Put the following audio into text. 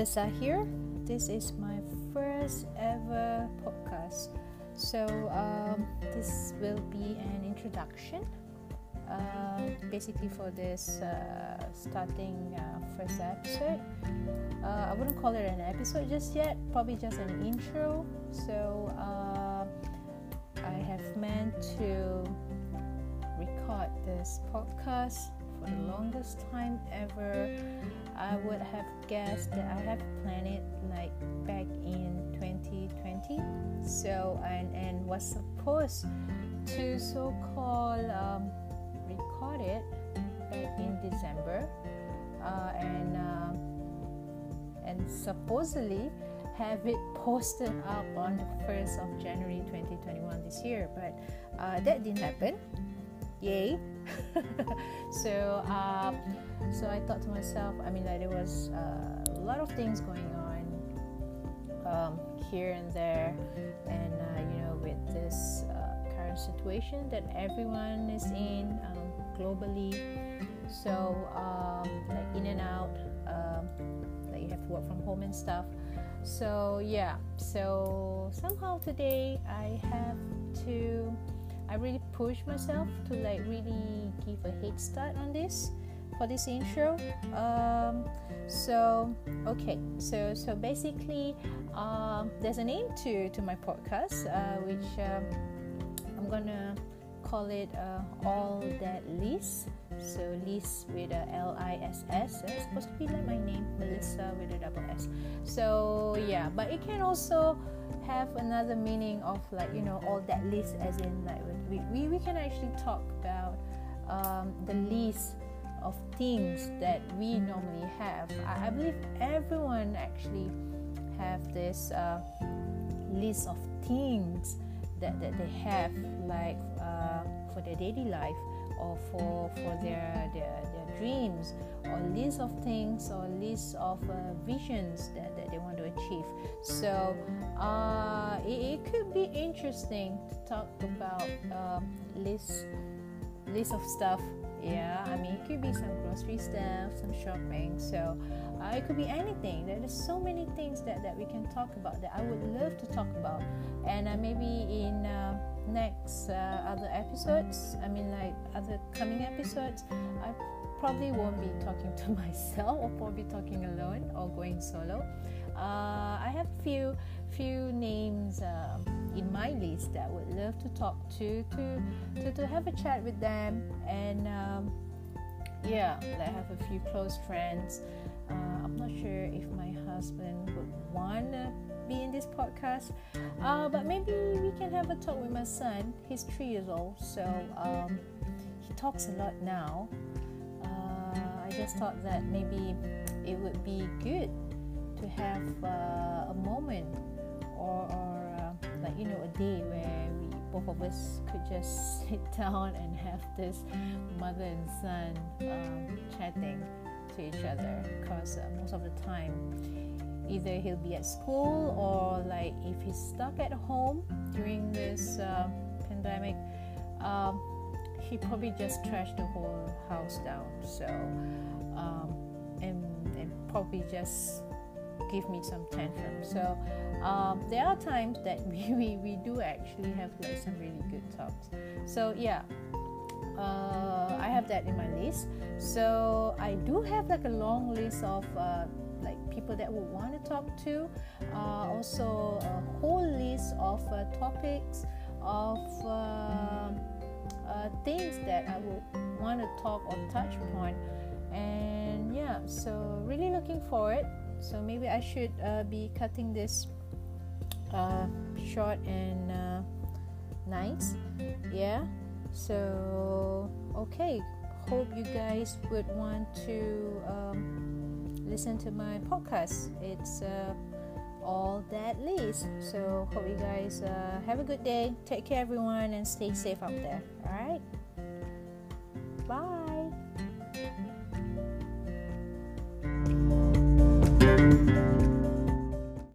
Melissa here. This is my first ever podcast. So, um, this will be an introduction uh, basically for this uh, starting uh, first episode. Uh, I wouldn't call it an episode just yet, probably just an intro. So, uh, I have meant to record this podcast for the longest time ever. I would have guessed that I have planned it like back in 2020. So and and was supposed to so-called um, record it back in December, uh, and uh, and supposedly have it posted up on the 1st of January 2021 this year, but uh, that didn't happen yay. So um, so i thought to myself i mean like there was uh, a lot of things going on um, here and there. And uh, you know with this uh, current situation that everyone is in um, globally. So um, like in and out um, like you have to work from home and stuff. So yeah. So somehow today i have to I really pushed myself to like really give a head start on this for this intro. Um, so okay, so so basically, um, there's a name to to my podcast, uh, which um, I'm gonna call it uh, All That Liss. So Liss with a L I S S. It's supposed to be like my name, Melissa with a double S. So yeah, but it can also have another meaning of like you know all that list as in like we, we, we can actually talk about um, the list of things that we normally have I, I believe everyone actually have this uh, list of things that, that they have like uh, for their daily life or for for their their, their dreams or list of things or list of uh, visions that, that they want to achieve. So uh, it, it, could be interesting to talk about um, list list of stuff yeah i mean it could be some grocery stuff some shopping so uh, it could be anything. There's so many things that, that we can talk about that i would love to talk about. And uh, maybe in uh, next uh, other episodes i mean like other coming episodes i probably won't be talking to myself or probably talking alone or going solo. Uh, i have few few names um, in my list that I would love to talk to to to, to have a chat with them. And um, yeah I have a few close friends. Uh, I'm not sure if my husband would want to be in this podcast. Uh, but maybe we can have a talk with my son. He's three years old so um, he talks a lot now. Uh, I just thought that maybe it would be good to have uh, a moment or, or like you know a day where we both of us could just sit down and have this mother and son um, chatting to each other. Because uh, most of the time either he'll be at school or like if he's stuck at home during this uh, pandemic um, he probably just trashed the whole house down. So um, and, and probably just give me some tantrum. So um, there are times that we, we, we do actually have like some really good talks. So yeah, uh, I have that in my list. So I do have like a long list of uh, like people that would want to talk to. Uh, also a whole list of uh, topics of uh, uh, things that I would want to talk or touch upon. And yeah, so really looking forward so maybe I should uh, be cutting this uh, short and uh, nice. Yeah. So okay. Hope you guys would want to um, listen to my podcast. It's uh, all that liss so hope you guys uh, have a good day. Take care everyone and stay safe out there. All right. Bye Música